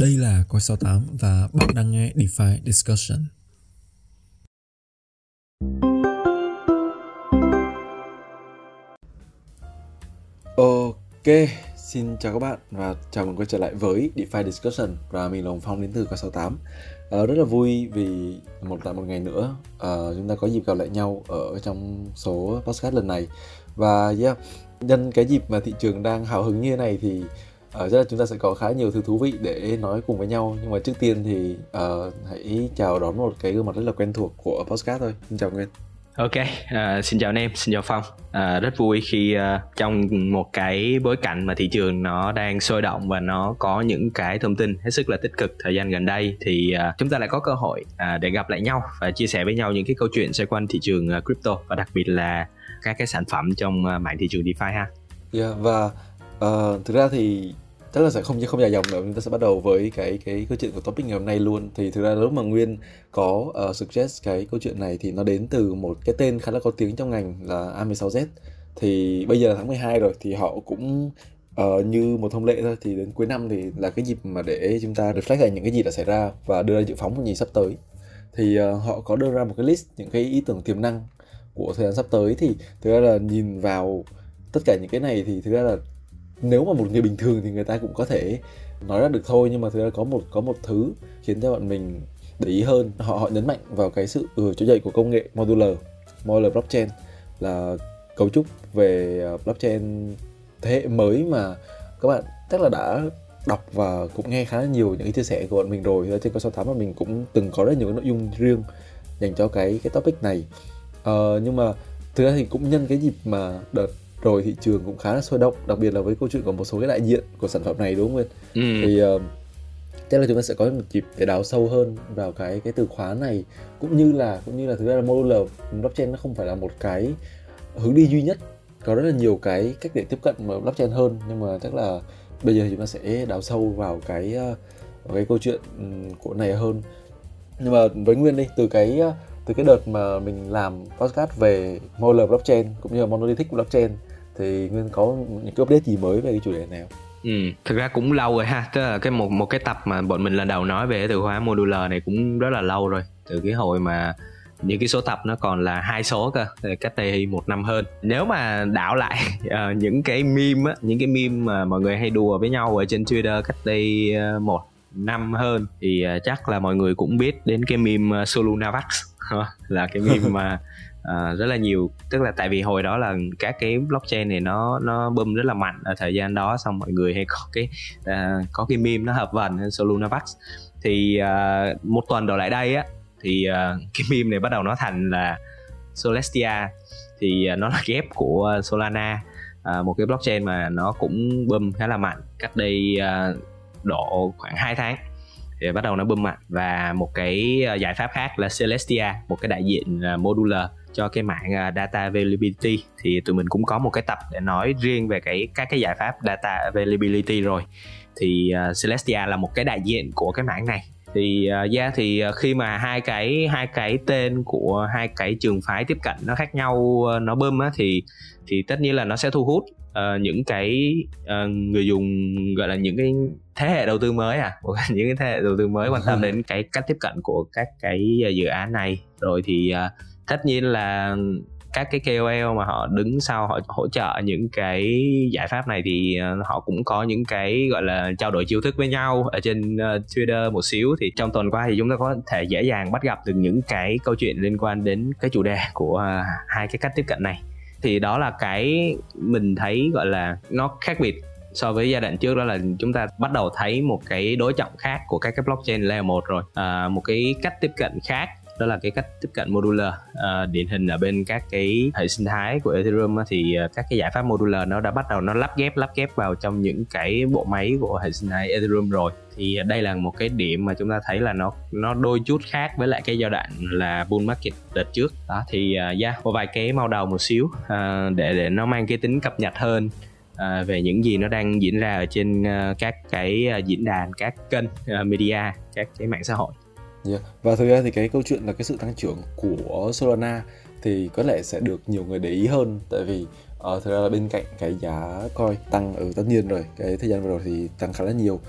Đây là Coi 68 và bạn đang nghe DeFi Discussion. Ok, xin chào các bạn và chào mừng quay trở lại với DeFi Discussion và mình là Hồng Phong đến từ Coi 68. À, ờ, rất là vui vì một lại một ngày nữa à, chúng ta có dịp gặp lại nhau ở trong số podcast lần này và yeah, nhân cái dịp mà thị trường đang hào hứng như thế này thì uh, chắc là chúng ta sẽ có khá nhiều thứ thú vị để nói cùng với nhau nhưng mà trước tiên thì uh, hãy chào đón một cái gương mặt rất là quen thuộc của podcast thôi xin chào nguyên Ok, uh, xin chào anh em, xin chào Phong. Uh, rất vui khi uh, trong một cái bối cảnh mà thị trường nó đang sôi động và nó có những cái thông tin hết sức là tích cực thời gian gần đây thì uh, chúng ta lại có cơ hội uh, để gặp lại nhau và chia sẻ với nhau những cái câu chuyện xoay quanh thị trường uh, crypto và đặc biệt là các cái sản phẩm trong uh, mảng thị trường DeFi ha. Yeah, và uh, thực ra thì chắc là sẽ không không dài dòng nữa. Chúng ta sẽ bắt đầu với cái cái câu chuyện của topic ngày hôm nay luôn. Thì thực ra lúc mà nguyên có uh, suggest cái câu chuyện này thì nó đến từ một cái tên khá là có tiếng trong ngành là A16Z thì bây giờ là tháng 12 rồi thì họ cũng uh, như một thông lệ thôi. Thì đến cuối năm thì là cái dịp mà để chúng ta reflect lại những cái gì đã xảy ra và đưa ra dự phóng của gì sắp tới. Thì uh, họ có đưa ra một cái list những cái ý tưởng tiềm năng của thời gian sắp tới. Thì thực ra là nhìn vào tất cả những cái này thì thực ra là nếu mà một người bình thường thì người ta cũng có thể nói ra được thôi nhưng mà thực ra có một có một thứ khiến cho bọn mình để ý hơn. Họ họ nhấn mạnh vào cái sự ừ, trỗi dậy của công nghệ modular modular blockchain là cấu trúc về ờ, blockchain thế hệ mới mà các bạn chắc là đã đọc và cũng nghe khá là nhiều những cái chia sẻ của bọn mình rồi. Trên con số tám mà mình cũng từng có rất nhiều cái nội dung riêng dành cho cái cái topic này. Uh, nhưng mà thực ra thì cũng nhân cái dịp mà đợt rồi thị trường cũng khá là sôi động đặc biệt là với câu chuyện của một số cái đại diện của sản phẩm này đúng không Nguyên? Ừ. Thì uh, chắc là chúng ta sẽ có một dịp để đào sâu hơn vào cái cái từ khóa này cũng như là cũng như là thực ra là modular blockchain nó không phải là một cái hướng đi duy nhất có rất là nhiều cái cách để tiếp cận blockchain hơn nhưng mà chắc là bây giờ chúng ta sẽ đào sâu vào cái uh, vào cái câu chuyện của này hơn nhưng mà với nguyên đi từ cái uh, từ cái đợt mà mình làm podcast về modular blockchain cũng như là monolithic blockchain thì nguyên có những cái update gì mới về cái chủ đề này không? Ừ, thực ra cũng lâu rồi ha, tức là cái một một cái tập mà bọn mình lần đầu nói về từ khóa modular này cũng rất là lâu rồi, từ cái hồi mà những cái số tập nó còn là hai số cơ cách đây một năm hơn. Nếu mà đảo lại uh, những cái meme á những cái meme mà mọi người hay đùa với nhau ở trên twitter cách đây uh, một năm hơn thì uh, chắc là mọi người cũng biết đến cái meme uh, Solunavax là cái meme mà uh, rất là nhiều. Tức là tại vì hồi đó là các cái blockchain này nó nó bơm rất là mạnh ở thời gian đó xong mọi người hay có cái uh, có cái meme nó hợp vần Solunavax thì uh, một tuần đổ lại đây á thì uh, cái meme này bắt đầu nó thành là Solestia. Thì uh, nó là ghép của Solana. Uh, một cái blockchain mà nó cũng bơm khá là mạnh cách đây uh, độ khoảng 2 tháng thì bắt đầu nó bơm mạnh. Và một cái ờ, giải pháp khác là Celestia một cái đại diện ờ, modular cho cái mạng ờ, data availability. Thì tụi mình cũng có một cái tập để nói riêng về cái các cái giải pháp data availability rồi. Thì uh, Celestia là một cái đại diện của cái mảng này. Thì uh, yeah thì khi mà hai cái hai cái tên của hai cái trường phái tiếp cận nó khác nhau nó bơm á thì thì tất nhiên là nó sẽ thu hút uh, những cái uh, người dùng gọi là những cái thế hệ đầu tư mới à những cái thế hệ đầu tư mới quan tâm đến cái cách tiếp cận của các cái dự án này. Rồi thì uh, tất nhiên là các cái KOL mà họ đứng sau họ hỗ trợ những cái giải pháp này thì ờ, họ cũng có những cái gọi là trao đổi chiêu thức với nhau ở trên Twitter một xíu. Thì trong tuần qua thì chúng ta có thể dễ dàng bắt gặp được những cái câu chuyện liên quan đến cái chủ đề của hai cái cách tiếp cận này thì đó là cái mình thấy gọi là nó khác biệt so với giai đoạn trước đó là chúng ta bắt đầu thấy một cái đối trọng khác của các cái blockchain layer 1 rồi. À, một cái cách tiếp cận khác đó là cái cách tiếp cận modular. Uh, điển hình ở bên các cái hệ sinh thái của Ethereum thì uh, các cái giải pháp modular nó đã bắt đầu nó lắp ghép lắp ghép vào trong những cái bộ máy của hệ sinh thái Ethereum rồi. Thì ờ, đây là một cái điểm mà chúng ta thấy là nó nó đôi chút khác với lại cái giai đoạn là bull market đợt trước. Đó thì uh, yeah một vài cái màu đầu một xíu uh, để để nó mang cái tính cập nhật hơn à, về những gì nó đang diễn ra ở trên uh, các cái uh, diễn đàn các kênh uh, media các cái mạng xã hội. Yeah. Và thực ra thì cái câu chuyện là cái sự tăng trưởng của Solana thì có lẽ sẽ được nhiều người để ý hơn tại vì uh, thực ra là bên cạnh cái giá coin tăng ở ừ, tất nhiên rồi cái thời gian vừa rồi thì tăng khá là nhiều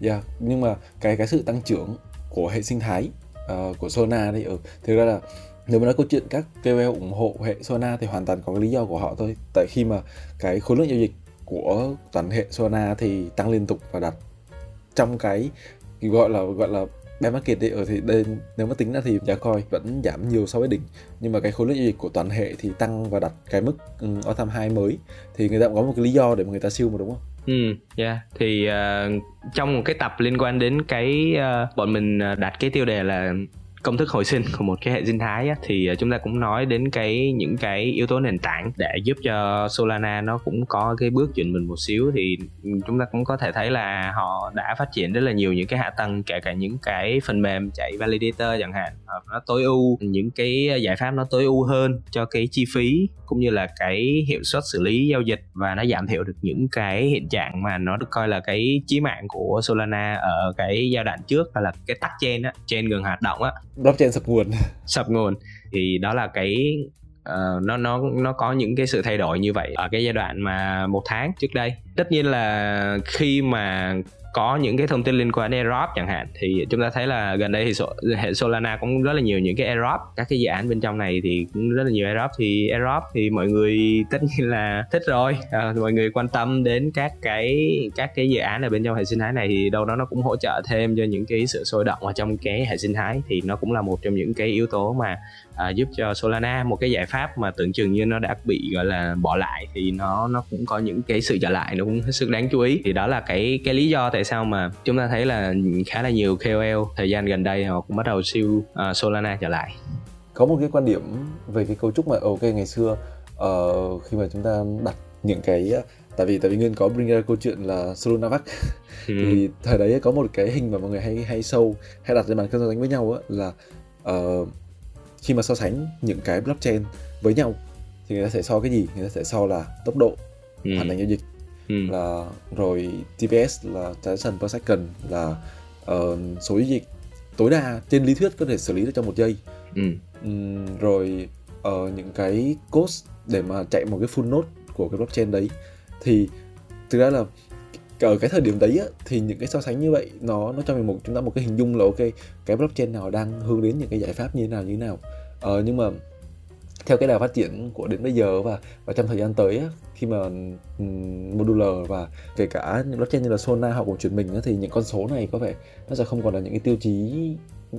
yeah. nhưng mà cái cái sự tăng trưởng của hệ sinh thái uh, của Solana thì ừ, thực ra là nếu mà nói câu chuyện các KOL ủng hộ hệ Solana thì hoàn toàn có cái lý do của họ thôi tại khi mà cái khối lượng giao dịch của toàn hệ Solana thì tăng liên tục và đặt trong cái gọi là gọi là bear market đi ở thì đây nếu mà tính ra thì giá coin vẫn giảm nhiều so với đỉnh nhưng mà cái khối lượng giao dịch của toàn hệ thì tăng và đặt cái mức ừ, um, all time high mới thì người ta cũng có một cái lý do để mà người ta siêu mà đúng không? Ừ, yeah. Thì uh, trong một cái tập liên quan đến cái uh, bọn mình ờ, đặt cái tiêu đề là công thức hồi sinh của một cái hệ sinh thái á, thì ờ, chúng ta cũng nói đến cái những cái yếu tố nền tảng để giúp cho Solana nó cũng có cái bước chuyển mình một xíu. Thì ừ, chúng ta cũng có thể thấy là họ đã phát triển rất là nhiều những cái hạ tầng kể cả những cái phần mềm chạy validator chẳng hạn nó tối ưu những cái giải pháp nó tối ưu hơn cho cái chi phí cũng như là cái hiệu suất xử lý giao dịch và nó giảm thiểu được những cái hiện trạng mà nó được coi là cái chí mạng của Solana ở cái giai đoạn trước là cái tắc trên á, trên ngừng hoạt động á blockchain sập nguồn. Sập nguồn. Thì đó là cái uh, nó nó nó có những cái sự thay đổi như vậy ở cái giai đoạn mà một tháng trước đây. Tất nhiên là khi mà có những cái thông tin liên quan đến airdrop chẳng hạn thì chúng ta thấy là gần đây thì hệ Solana cũng rất là nhiều những cái airdrop các cái dự án bên trong này thì cũng rất là nhiều airdrop thì airdrop thì mọi người tất nhiên là thích rồi. À, mọi người quan tâm đến các cái các cái dự án ở bên trong hệ sinh thái này thì đâu đó nó cũng hỗ trợ thêm cho những cái sự sôi động ở trong cái hệ sinh thái thì nó cũng là một trong những cái yếu tố mà à, giúp cho Solana một cái giải pháp mà tưởng chừng như nó đã bị gọi là bỏ lại thì nó nó cũng có những cái sự trở lại nó cũng hết sức đáng chú ý. Thì đó là cái cái lý do tại sao mà chúng ta thấy là khá là nhiều KOL thời gian gần đây họ cũng bắt đầu siêu uh, Solana trở lại. Có một cái quan điểm về cái cấu trúc mà ok ngày xưa uh, khi mà chúng ta đặt những cái tại vì tại vì nguyên có bring ra câu chuyện là Solana ừ. thì thời đấy có một cái hình mà mọi người hay hay sâu hay đặt trên bàn cân so sánh với nhau á là uh, khi mà so sánh những cái blockchain với nhau thì người ta sẽ so cái gì người ta sẽ so là tốc độ ừ. hoàn thành giao dịch ừ. là rồi TPS là transaction per second là uh, số giao dịch tối đa trên lý thuyết có thể xử lý được trong một giây ừ. um, rồi uh, những cái cost để mà chạy một cái full node của cái blockchain đấy thì thực ra là ở cái thời điểm đấy á, thì những cái so sánh như vậy nó nó cho mình một chúng ta một cái hình dung là ok cái blockchain nào đang hướng đến những cái giải pháp như thế nào như thế nào. Ờ, nhưng mà theo cái đà phát triển của đến bây giờ và và trong thời gian tới á, khi mà um, modular và kể cả những blockchain như là Solana họ cũng chuyển mình á, thì những con số này có vẻ nó sẽ không còn là những cái tiêu chí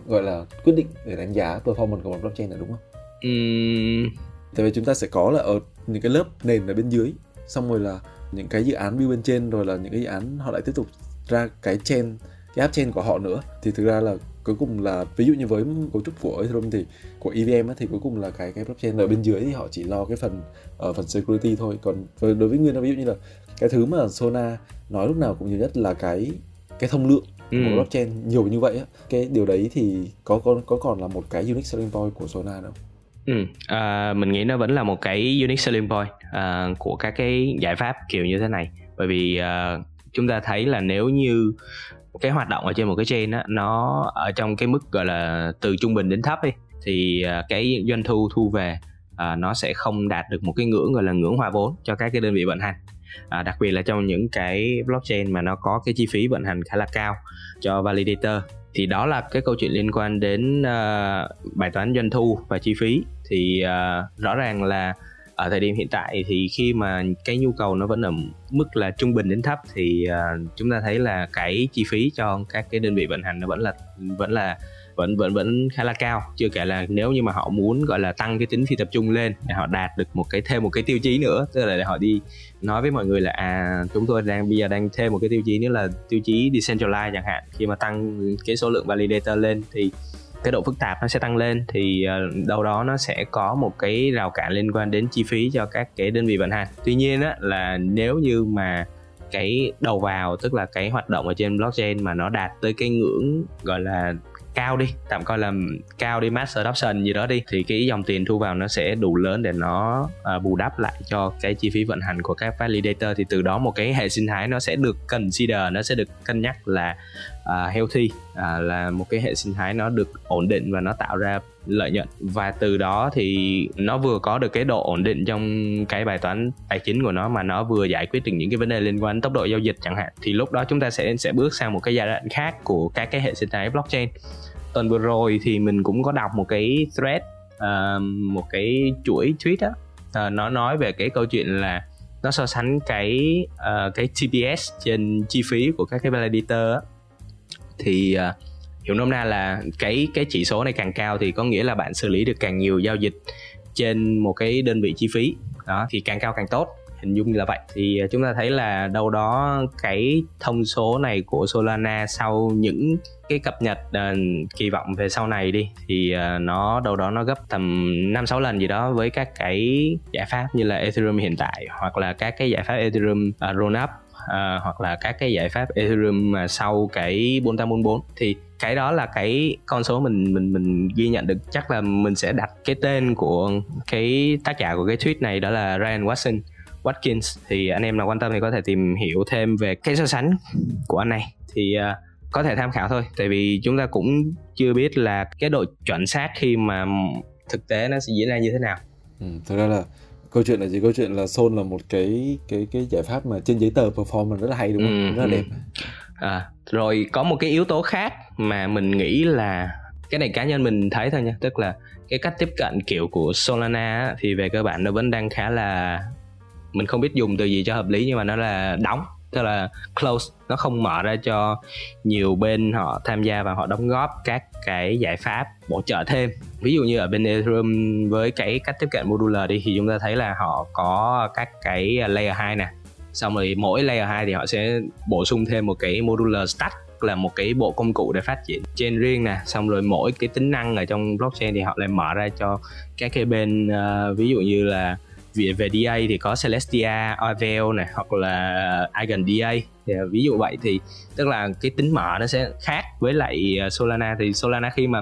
gọi là quyết định để đánh giá performance của một blockchain là đúng không? Uhm... Tại vì chúng ta sẽ có là ở những cái lớp nền ở bên dưới xong rồi là những cái dự án build bên trên rồi là những cái dự án họ lại tiếp tục ra cái chain cái app chain của họ nữa. Thì thực ra là cuối cùng là ví dụ như với cấu trúc của Ethereum thì của EVM thì cuối cùng là cái cái blockchain ở bên dưới thì họ chỉ lo cái phần ở uh, phần security thôi. Còn đối với nguyên ví dụ như là cái thứ mà Sona nói lúc nào cũng nhiều nhất là cái cái thông lượng ừ. của blockchain. Nhiều như vậy á cái điều đấy thì có có có còn là một cái unique selling point của Sona đâu Ừ, à, mình nghĩ nó vẫn là một cái unique selling point à, của các cái giải pháp kiểu như thế này. Bởi vì à, chúng ta thấy là nếu như cái hoạt động ở trên một cái chain á nó ở trong cái mức gọi là từ trung bình đến thấp đi thì à, cái doanh thu thu về à, nó sẽ không đạt được một cái ngưỡng gọi là ngưỡng hòa vốn cho các cái đơn vị vận hành. À, đặc biệt là trong những cái blockchain mà nó có cái chi phí vận hành khá là cao cho validator thì đó là cái câu chuyện liên quan đến uh, bài toán doanh thu và chi phí. Thì uh, rõ ràng là ở thời điểm hiện tại thì khi mà cái nhu cầu nó vẫn ở mức là trung bình đến thấp thì uh, chúng ta thấy là cái chi phí cho các cái đơn vị vận hành nó vẫn là vẫn là vẫn vẫn vẫn khá là cao. Chưa kể là nếu như mà họ muốn gọi là tăng cái tính phi tập trung lên để họ đạt được một cái thêm một cái tiêu chí nữa tức là để họ đi nói với mọi người là à chúng tôi đang bây giờ đang thêm một cái tiêu chí nữa là tiêu chí decentralize chẳng hạn. Khi mà tăng cái số lượng validator lên thì cái độ phức tạp nó sẽ tăng lên thì ờ, đâu đó nó sẽ có một cái rào cản liên quan đến chi phí cho các cái đơn vị vận hành. Tuy nhiên á là nếu như mà cái đầu vào tức là cái hoạt động ở trên blockchain mà nó đạt tới cái ngưỡng gọi là cao đi tạm coi là cao đi mass adoption gì đó đi thì cái dòng tiền thu vào nó sẽ đủ lớn để nó uh, bù đắp lại cho cái chi phí vận hành của các validator. Thì từ đó một cái hệ sinh thái nó sẽ được consider nó sẽ được cân nhắc là uh, healthy uh, là một cái hệ sinh thái nó được ổn định và nó tạo ra lợi nhuận. Và từ đó thì nó vừa có được cái độ ổn định trong cái bài toán tài chính của nó mà nó vừa giải quyết được những cái vấn đề liên quan tốc độ giao dịch chẳng hạn thì lúc đó chúng ta sẽ sẽ bước sang một cái giai đoạn khác của các cái hệ sinh thái blockchain. Tuần vừa rồi thì mình cũng có đọc một cái thread uh, một cái chuỗi tweet á uh, nó nói về cái câu chuyện là nó so sánh cái uh, cái TPS trên chi phí của các cái validator á thì uh, hiểu nôm na là cái cái chỉ số này càng cao thì có nghĩa là bạn xử lý được càng nhiều giao dịch trên một cái đơn vị chi phí. Đó thì càng cao càng tốt hình dung như là vậy. Thì à, chúng ta thấy là đâu đó cái thông số này của Solana sau những cái cập nhật uh, kỳ vọng về sau này đi thì uh, nó đâu đó nó gấp tầm 5 6 lần gì đó với các cái giải pháp như là Ethereum hiện tại hoặc là các cái giải pháp Ethereum uh, Rollup uh, hoặc là các cái giải pháp Ethereum mà sau cái 4844 thì cái đó là cái con số mình mình mình ghi nhận được. Chắc là mình sẽ đặt cái tên của cái tác giả của cái tweet này đó là Ryan Watson Watkins. Thì anh em nào quan tâm thì có thể tìm hiểu thêm về cái so sánh của anh này. Thì uh, có thể tham khảo thôi. Tại vì chúng ta cũng chưa biết là cái độ chuẩn xác khi mà thực tế nó sẽ diễn ra như thế nào. Ừ, thực ra là câu chuyện là gì câu chuyện là Sol là một cái cái cái giải pháp mà trên giấy tờ performance rất là hay đúng không? Ừ, rất là đẹp. Ừ, ừ. À, rồi có một cái yếu tố khác mà mình nghĩ là cái này cá nhân mình thấy thôi nha. Tức là cái cách tiếp cận kiểu của Solana thì về cơ bản nó vẫn đang khá là mình không biết dùng từ gì cho hợp lý nhưng mà nó là đóng tức là close nó không mở ra cho nhiều bên họ tham gia và họ đóng góp các cái giải pháp bổ trợ thêm. Ví dụ như ở bên Ethereum với cái cách tiếp cận modular đi thì chúng ta thấy là họ có các cái layer 2 nè. Xong rồi mỗi layer 2 thì họ sẽ bổ sung thêm một cái modular stack là một cái bộ công cụ để phát triển trên riêng nè. Xong rồi mỗi cái tính năng ở trong blockchain thì họ lại mở ra cho các cái bên uh, ví dụ như là về, về DA thì có Celestia, Avel này hoặc là Eigen DA thì à, ví dụ vậy thì tức là cái tính mở nó sẽ khác với lại à, Solana. Thì Solana khi mà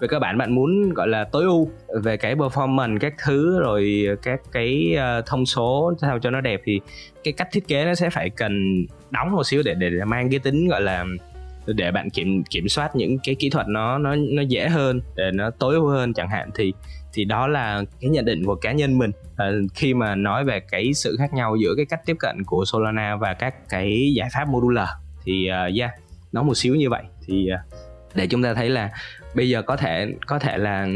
về cơ bản bạn muốn gọi là tối ưu về cái performance các thứ rồi các cái à, thông số sao cho nó đẹp thì cái cách thiết kế nó sẽ phải cần đóng một xíu để để mang cái tính gọi là để bạn kiểm kiểm soát những cái kỹ thuật nó nó nó dễ hơn để nó tối ưu hơn chẳng hạn. Thì thì đó là cái nhận định của cá nhân mình. À, khi mà nói về cái sự khác nhau giữa cái cách tiếp cận của Solana và các cái giải pháp modular thì uh, yeah nó một xíu như vậy. Thì uh, để chúng ta thấy là bây giờ có thể có thể là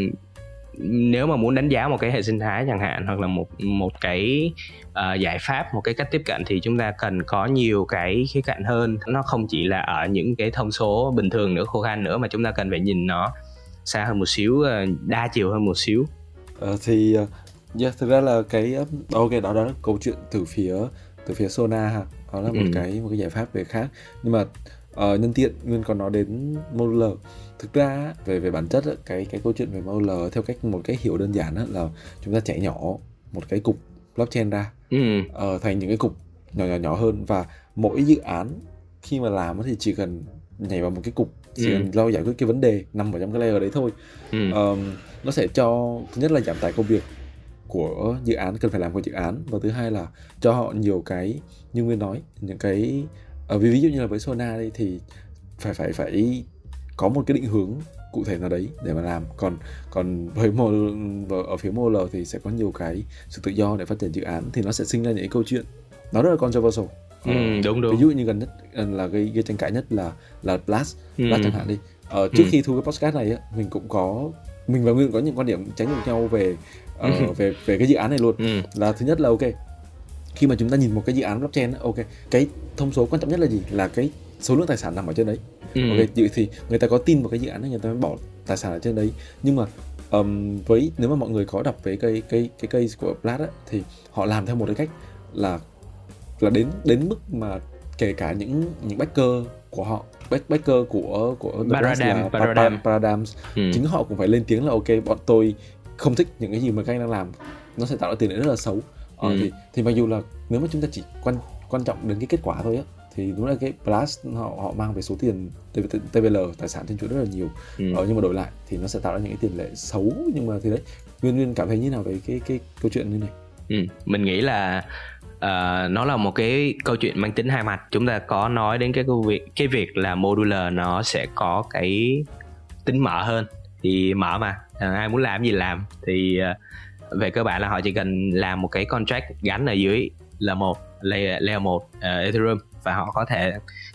nếu mà muốn đánh giá một cái hệ sinh thái chẳng hạn hoặc là một một cái uh, giải pháp một cái cách tiếp cận thì chúng ta cần có nhiều cái khía cạnh hơn. Nó không chỉ là ở những cái thông số bình thường nữa khô khan nữa mà chúng ta cần phải nhìn nó xa hơn một xíu ờ, đa chiều hơn một xíu. Ờ, thì yeah, thực ra là cái ok đó đó là câu chuyện từ phía từ phía Sona ha. Đó là một ừ. cái một cái giải pháp về khác. Nhưng mà uh, nhân tiện nguyên còn nói đến modular. Thực ra về về bản chất cái cái câu chuyện về modular theo cách một cách hiểu đơn giản là chúng ta chạy nhỏ một cái cục blockchain ra ừ. uh, thành những cái cục nhỏ nhỏ nhỏ hơn. Và mỗi dự án khi mà làm thì chỉ cần nhảy vào một cái cục chỉ ừ. lo giải quyết cái vấn đề nằm ở trong cái layer đấy thôi ừ. um, nó sẽ cho thứ nhất là giảm tải công việc của dự án cần phải làm của dự án và thứ hai là cho họ nhiều cái như nguyên nói những cái uh, ví dụ như là với Sona đây thì phải phải phải có một cái định hướng cụ thể nào đấy để mà làm còn còn với mô ở phía MOL thì sẽ có nhiều cái sự tự do để phát triển dự án thì nó sẽ sinh ra những cái câu chuyện nó rất là controversial ừ, đúng đúng ví dụ như gần nhất là gây gây tranh cãi nhất là là Blast ừ. Blast chẳng hạn đi ờ, trước ừ. khi thu cái podcast này á mình cũng có mình và Nguyên có những quan điểm tránh ngược nhau về uh, về về cái dự án này luôn ừ. là thứ nhất là ok khi mà chúng ta nhìn một cái dự án blockchain ok cái thông số quan trọng nhất là gì là cái số lượng tài sản nằm ở trên đấy ừ. ok thì người ta có tin vào cái dự án này người ta mới bỏ tài sản ở trên đấy nhưng mà um, với nếu mà mọi người có đọc về cái cái cái case của Blast á, thì họ làm theo một cái cách là là đến đến mức mà kể cả những những backer của họ back, backer của của Paradam, Paradam. Paradams ừ. chính họ cũng phải lên tiếng là ok bọn tôi không thích những cái gì mà các anh đang làm nó sẽ tạo ra tiền lệ rất là xấu ờ, ừ. thì thì mặc dù là nếu mà chúng ta chỉ quan quan trọng đến cái kết quả thôi á thì đúng là cái plus họ họ mang về số tiền TVL tài sản trên chuỗi rất là nhiều ừ. ờ, nhưng mà đổi lại thì nó sẽ tạo ra những cái tiền lệ xấu nhưng mà thì đấy nguyên nguyên cảm thấy như nào về cái cái câu chuyện như này ừ. mình nghĩ là uh, nó là một cái câu chuyện mang tính hai mặt chúng ta có nói đến cái việc cái việc là modular nó sẽ có cái tính mở hơn. Thì mở mà à, ai muốn làm gì làm. Thì uh, về cơ bản là họ chỉ cần làm một cái contract gắn ở dưới là một layer layer một uh, ethereum. Và họ có thể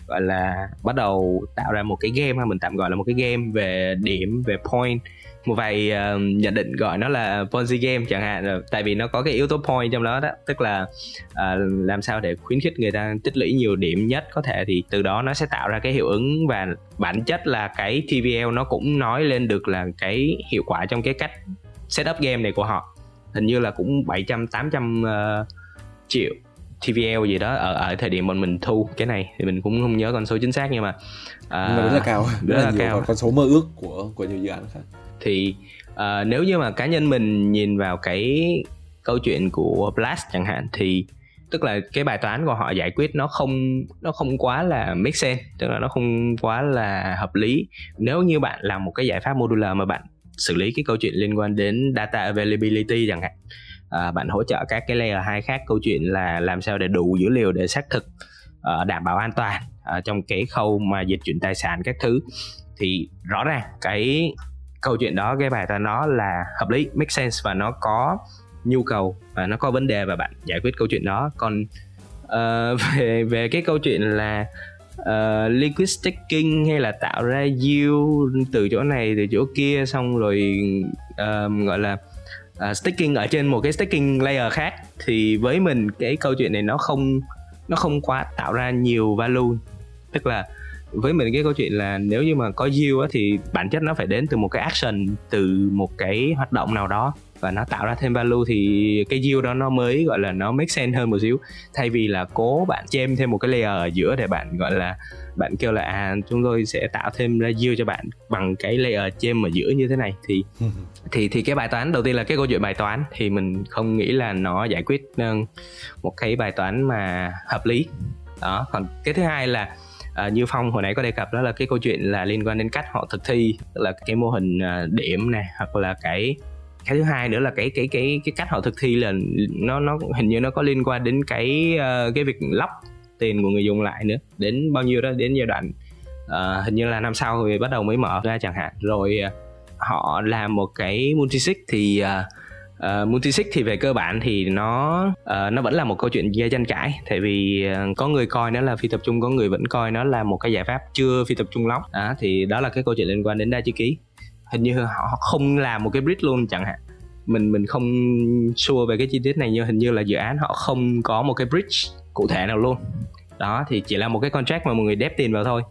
gọi là bắt đầu tạo ra một cái game hay mình tạm gọi là một cái game về điểm về point một vài uh, nhận định gọi nó là Ponzi game chẳng hạn tại vì nó có cái yếu tố point trong đó đó tức là uh, làm sao để khuyến khích người ta tích lũy nhiều điểm nhất có thể thì từ đó nó sẽ tạo ra cái hiệu ứng và bản chất là cái TVL nó cũng nói lên được là cái hiệu quả trong cái cách setup game này của họ. Hình như là cũng 700 800 uh, triệu TVL gì đó ở ở thời điểm bọn mình thu cái này thì mình cũng không nhớ con số chính xác nhưng mà à, mà rất là cao. rất, rất là, là cao. con số mơ ước của của nhiều dự án khác thì uh, nếu như mà cá nhân mình nhìn vào cái câu chuyện của Blast chẳng hạn thì tức là cái bài toán của họ giải quyết nó không nó không quá là make sense tức là nó không quá là hợp lý. Nếu như bạn làm một cái giải pháp modular mà bạn xử lý cái câu chuyện liên quan đến data availability chẳng hạn à, bạn hỗ trợ các cái layer hai khác câu chuyện là làm sao để đủ dữ liệu để xác thực uh, đảm bảo an toàn uh, trong cái khâu mà dịch chuyển tài sản các thứ thì rõ ràng cái câu chuyện đó cái bài toán nó là hợp lý make sense và nó có nhu cầu và nó có vấn đề và bạn giải quyết câu chuyện đó. Còn uh, về về cái câu chuyện là uh, liquid staking hay là tạo ra yield từ chỗ này từ chỗ kia xong rồi uh, gọi là uh, staking ở trên một cái staking layer khác thì với mình cái câu chuyện này nó không nó không quá tạo ra nhiều value. Tức là với mình cái câu chuyện là nếu như mà có yield á, thì bản chất nó phải đến từ một cái action từ một cái hoạt động nào đó và nó tạo ra thêm value thì cái yield đó nó mới gọi là nó make sense hơn một xíu. Thay vì là cố bạn chêm thêm một cái layer ở giữa để bạn gọi là bạn kêu là à chúng tôi sẽ tạo thêm ra yield cho bạn bằng cái layer chêm ở giữa như thế này thì thì thì cái bài toán đầu tiên là cái câu chuyện bài toán thì mình không nghĩ là nó giải quyết một cái bài toán mà hợp lý. Đó còn cái thứ hai là à, như phong hồi nãy có đề cập đó là cái câu chuyện là liên quan đến cách họ thực thi tức là cái mô hình à, điểm này hoặc là cái cái thứ hai nữa là cái cái cái cái cách họ thực thi là nó nó hình như nó có liên quan đến cái ờ, cái việc lóc tiền của người dùng lại nữa. Đến bao nhiêu đó đến giai đoạn uh, hình như là năm sau thì bắt đầu mới mở ra chẳng hạn. Rồi uh, họ làm một cái multisig thì uh, uh, multisig thì về cơ bản thì nó uh, nó vẫn là một câu chuyện gây tranh cãi. Tại vì uh, có người coi nó là phi tập trung có người vẫn coi nó là một cái giải pháp chưa phi tập trung lắm. Đó thì đó là cái câu chuyện liên quan đến đa chữ ký hình như họ không làm một cái bridge luôn chẳng hạn. Mình mình không sure về cái chi tiết này nhưng hình như là dự án họ không có một cái bridge cụ thể nào luôn. Đó thì chỉ là một cái contract mà mọi người đép tiền vào thôi.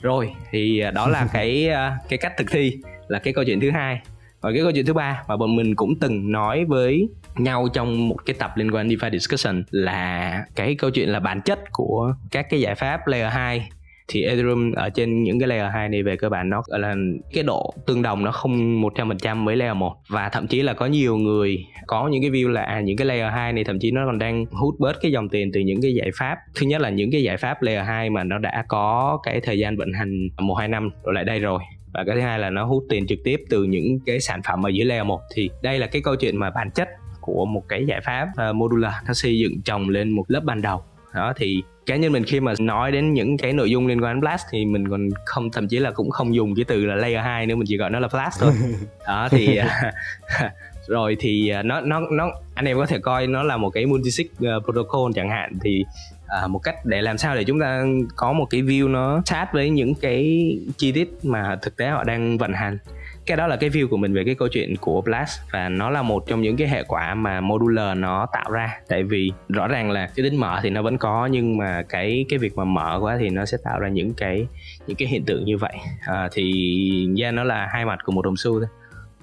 Rồi thì đó là cái cái cách thực thi là cái câu chuyện thứ hai và cái câu chuyện thứ ba mà bọn mình cũng từng nói với nhau trong một cái tập liên quan DeFi discussion là cái câu chuyện là bản chất của các cái giải pháp layer 2 thì Ethereum ở trên những cái layer 2 này về cơ bản nó là cái độ tương đồng nó không 100% với layer 1 và thậm chí là có nhiều người có những cái view là à, những cái layer 2 này thậm chí nó còn đang hút bớt cái dòng tiền từ những cái giải pháp. Thứ nhất là những cái giải pháp layer 2 mà nó đã có cái thời gian vận hành một hai năm rồi lại đây rồi và cái thứ hai là nó hút tiền trực tiếp từ những cái sản phẩm ở dưới layer 1 thì đây là cái câu chuyện mà bản chất của một cái giải pháp uh, modular. Nó xây dựng trồng lên một lớp ban đầu. Đó thì cá nhân mình khi mà nói đến những cái nội dung liên quan đến Blast thì mình còn không thậm chí là cũng không dùng cái từ là layer 2 nữa mình chỉ gọi nó là Blast thôi. Đó thì à, rồi thì à, nó nó nó anh em có thể coi nó là một cái multisig protocol chẳng hạn. Thì à, một cách để làm sao để chúng ta có một cái view nó sát với những cái chi tiết mà thực tế họ đang vận hành. Cái đó là cái view của mình về cái câu chuyện của Blast và nó là một trong những cái hệ quả mà modular nó tạo ra. Tại vì rõ ràng là cái tính mở thì nó vẫn có nhưng mà cái cái việc mà mở quá thì nó sẽ tạo ra những cái những cái hiện tượng như vậy. À, thì ra nó là hai mặt của một đồng xu thôi.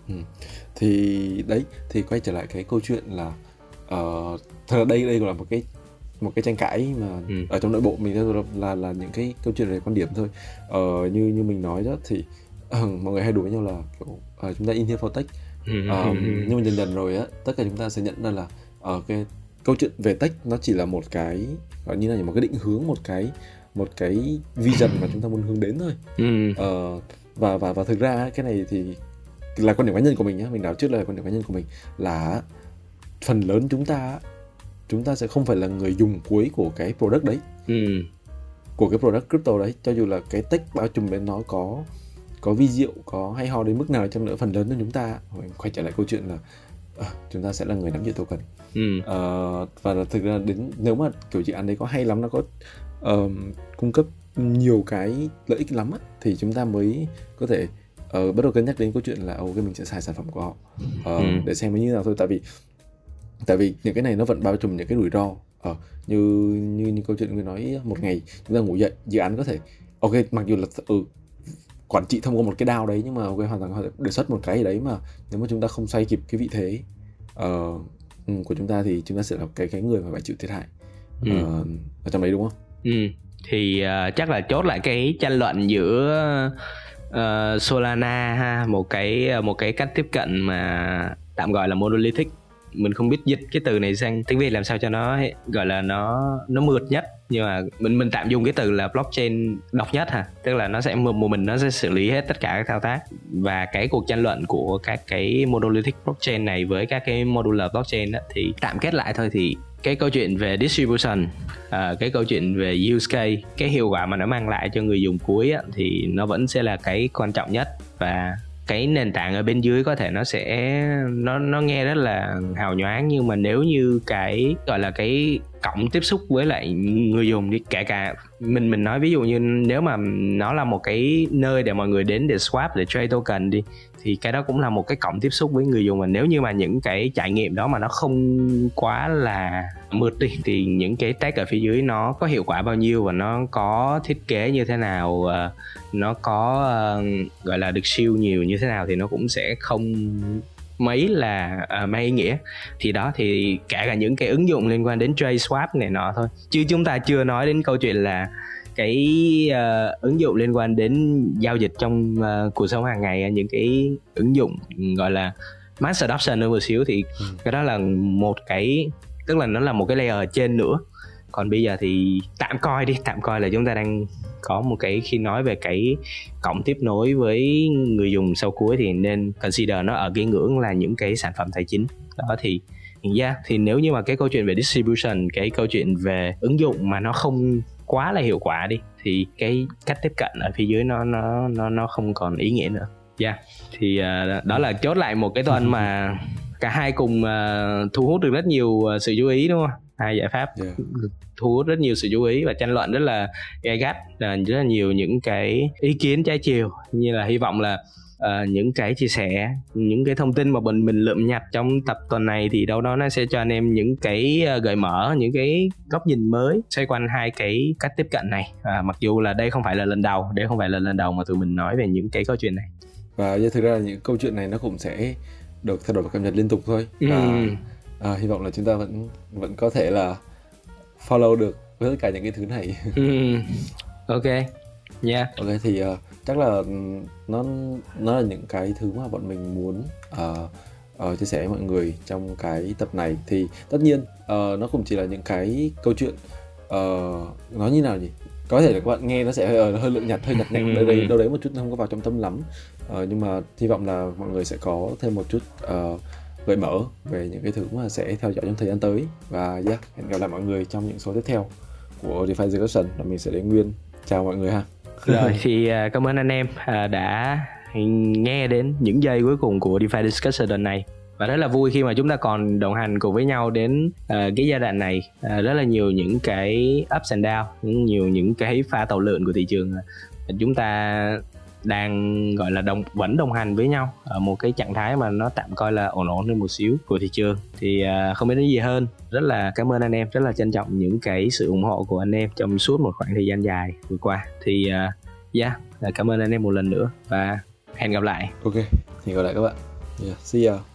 Ừ. thì đấy thì quay trở lại cái câu chuyện là uh, thật là đây đây là một cái một cái tranh cãi mà ừ. ở trong nội bộ mình là, là là những cái câu chuyện về quan điểm thôi. Ờ, như như mình nói đó thì ừ, mọi người hay đùa với nhau là kiểu uh, chúng ta in here for tech uh, nhưng mà dần dần rồi á tất cả chúng ta sẽ nhận ra là uh, cái câu chuyện về tech nó chỉ là một cái gọi như là một cái định hướng một cái một cái vision mà chúng ta muốn hướng đến thôi. Uh, và và và thực ra cái này thì là quan điểm cá nhân của mình nhé mình nói trước là quan điểm cá nhân của mình là phần lớn chúng ta chúng ta sẽ không phải là người dùng cuối của cái product đấy ừ. của cái product crypto đấy cho dù là cái tech bao trùm bên nó có có vi diệu có hay ho đến mức nào chăng nữa phần lớn của chúng ta quay trở lại câu chuyện là à, chúng ta sẽ là người nắm giữ token ừ. uh, và là thực ra đến nếu mà kiểu dự án đấy có hay lắm nó có uh, cung cấp nhiều cái lợi ích lắm á, thì chúng ta mới có thể uh, bắt đầu cân nhắc đến câu chuyện là ok mình sẽ xài sản phẩm của họ uh, ừ. để xem nó như nào thôi tại vì tại vì những cái này nó vẫn bao trùm những cái rủi ro uh, như như như câu chuyện người nói một ngày chúng ta ngủ dậy dự án có thể ok mặc dù là ừ, quản trị thông qua một cái đao đấy nhưng mà ok hoàn toàn có thể đề xuất một cái gì đấy mà nếu mà chúng ta không xoay kịp cái vị thế uh, của chúng ta thì chúng ta sẽ là cái cái người mà phải chịu thiệt hại uh, ừ. ở trong đấy đúng không? Ừ thì uh, chắc là chốt lại cái tranh luận giữa uh, Solana ha một cái một cái cách tiếp cận mà tạm gọi là monolithic mình không biết dịch cái từ này sang tiếng việt làm sao cho nó gọi là nó nó mượt nhất. Nhưng mà mình mình tạm dùng cái từ là blockchain độc nhất hả? Tức là nó sẽ một mình nó sẽ xử lý hết tất cả các thao tác. Và cái cuộc tranh luận của các cái monolithic blockchain này với các cái modular blockchain đó, thì tạm kết lại thôi thì cái câu chuyện về distribution à, cái câu chuyện về use case cái hiệu quả mà nó mang lại cho người dùng cuối á, thì nó vẫn sẽ là cái quan trọng nhất. Và cái nền tảng ở bên dưới có thể nó sẽ, nó nó nghe rất là hào nhoáng, nhưng mà nếu như cái, gọi là cái cộng tiếp xúc với lại người dùng đi. Kể cả mình mình nói ví dụ như nếu mà nó là một cái nơi để mọi người đến để swap, để trade token đi, thì cái đó cũng là một cái cộng tiếp xúc với người dùng. Và nếu như mà những cái trải nghiệm đó mà nó không quá là mượt đi, thì những cái tag ở phía dưới nó có hiệu quả bao nhiêu và nó có thiết kế như thế nào ờ, nó có ờ, gọi là được siêu nhiều như thế nào thì nó cũng sẽ không mấy là uh, mang ý nghĩa. Thì đó thì cả cả những cái ứng dụng liên quan đến trade swap này nọ thôi. Chứ chúng ta chưa nói đến câu chuyện là cái uh, ứng dụng liên quan đến giao dịch trong uh, cuộc sống hàng ngày những cái ứng dụng gọi là mass adoption hơn một xíu. Thì ừ. cái đó là một cái tức là nó là một cái layer trên nữa còn bây giờ thì tạm coi đi tạm coi là chúng ta đang có một cái khi nói về cái cổng tiếp nối với người dùng sau cuối thì nên consider nó ở cái ngưỡng là những cái sản phẩm tài chính. Đó thì yeah, thì nếu như mà cái câu chuyện về distribution cái câu chuyện về ứng dụng mà nó không quá là hiệu quả đi thì cái cách tiếp cận ở phía dưới nó nó nó nó không còn ý nghĩa nữa. Yeah thì uh, đó là chốt lại một cái tuần mà cả hai cùng uh, thu hút được rất nhiều uh, sự chú ý đúng không hai giải pháp yeah. thu hút rất nhiều sự chú ý và tranh luận rất là gay gắt rất là nhiều những cái ý kiến trái chiều như là hy vọng là uh, những cái chia sẻ những cái thông tin mà mình mình lượm nhặt trong tập tuần này thì đâu đó nó sẽ cho anh em những cái uh, gợi mở những cái góc nhìn mới xoay quanh hai cái cách tiếp cận này à, mặc dù là đây không phải là lần đầu đây không phải là lần đầu mà tụi mình nói về những cái câu chuyện này và như thực ra là những câu chuyện này nó cũng sẽ được thay đổi và cập nhật liên tục thôi ừ. à, hy vọng là chúng ta vẫn vẫn có thể là follow được với tất cả những cái thứ này. Ừ. ok yeah ok thì uh, chắc là nó nó là những cái thứ mà bọn mình muốn uh, uh, chia sẻ với mọi người trong cái tập này. Thì tất nhiên uh, nó cũng chỉ là những cái câu chuyện uh, nói như nào nhỉ? Có thể là các bạn nghe nó sẽ hơi, hơi lượng nhặt hơi nhặt nhẽo. Đâu đấy đâu đấy một chút không có vào trong tâm lắm. Uh, nhưng mà hy vọng là mọi người sẽ có thêm một chút uh, gợi mở về những cái thứ mà sẽ theo dõi trong thời gian tới. Và yeah, hẹn gặp lại mọi người trong những số tiếp theo của DeFi Discussion là mình sẽ đến Nguyên. Chào mọi người ha. Rồi thì uh, cảm ơn anh em uh, đã nghe đến những giây cuối cùng của DeFi Discussion lần này. Và rất là vui khi mà chúng ta còn đồng hành cùng với nhau đến uh, cái giai đoạn này. Uh, rất là nhiều những cái ups and down nhiều những cái pha tàu lượn của thị trường. Chúng ta đang gọi là đồng vẫn đồng hành với nhau ở một cái trạng thái mà nó tạm coi là ổn ổn hơn một xíu của thị trường. Thì uh, không biết nói gì hơn. Rất là cảm ơn anh em rất là trân trọng những cái sự ủng hộ của anh em trong suốt một khoảng thời gian dài vừa qua. Thì uh, yeah cảm ơn anh em một lần nữa và hẹn gặp lại. Ok hẹn gặp lại các bạn. Yeah, see you